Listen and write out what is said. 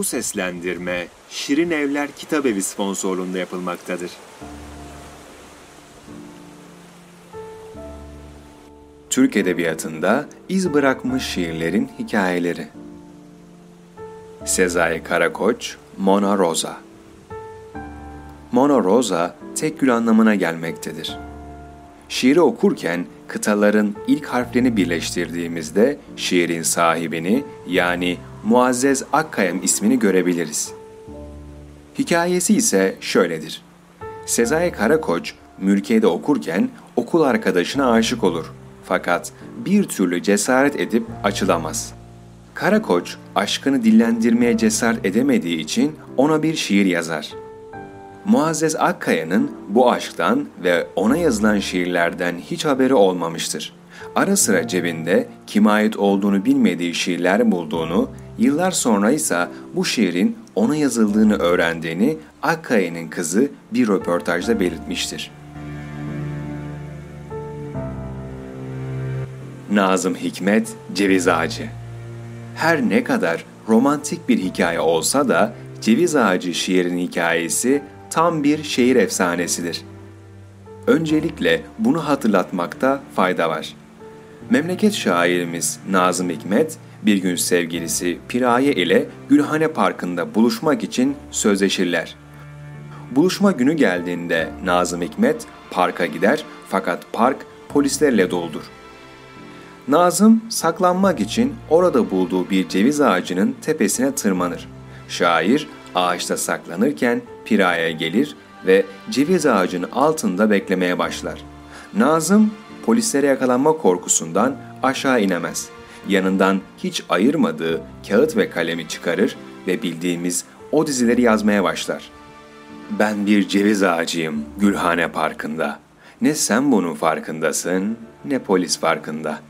Bu seslendirme Şirin Evler Kitabevi sponsorluğunda yapılmaktadır. Türk Edebiyatı'nda iz bırakmış şiirlerin hikayeleri. Sezai Karakoç, Mona Rosa Mona Rosa, tek gül anlamına gelmektedir. Şiiri okurken kıtaların ilk harflerini birleştirdiğimizde şiirin sahibini yani Muazzez Akkayam ismini görebiliriz. Hikayesi ise şöyledir. Sezai Karakoç, mülkiyede okurken okul arkadaşına aşık olur. Fakat bir türlü cesaret edip açılamaz. Karakoç, aşkını dillendirmeye cesaret edemediği için ona bir şiir yazar. Muazzez Akkaya'nın bu aşktan ve ona yazılan şiirlerden hiç haberi olmamıştır. Ara sıra cebinde kime ait olduğunu bilmediği şiirler bulduğunu, yıllar sonra ise bu şiirin ona yazıldığını öğrendiğini Akkaya'nın kızı bir röportajda belirtmiştir. Nazım Hikmet Ceviz Ağacı Her ne kadar romantik bir hikaye olsa da Ceviz Ağacı şiirin hikayesi tam bir şehir efsanesidir. Öncelikle bunu hatırlatmakta fayda var. Memleket şairimiz Nazım Hikmet bir gün sevgilisi Piraye ile Gülhane Parkı'nda buluşmak için sözleşirler. Buluşma günü geldiğinde Nazım Hikmet parka gider fakat park polislerle doldur. Nazım saklanmak için orada bulduğu bir ceviz ağacının tepesine tırmanır. Şair ağaçta saklanırken Pira'ya gelir ve ceviz ağacının altında beklemeye başlar. Nazım polislere yakalanma korkusundan aşağı inemez. Yanından hiç ayırmadığı kağıt ve kalemi çıkarır ve bildiğimiz o dizileri yazmaya başlar. Ben bir ceviz ağacıyım Gülhane Parkı'nda. Ne sen bunun farkındasın ne polis farkında.''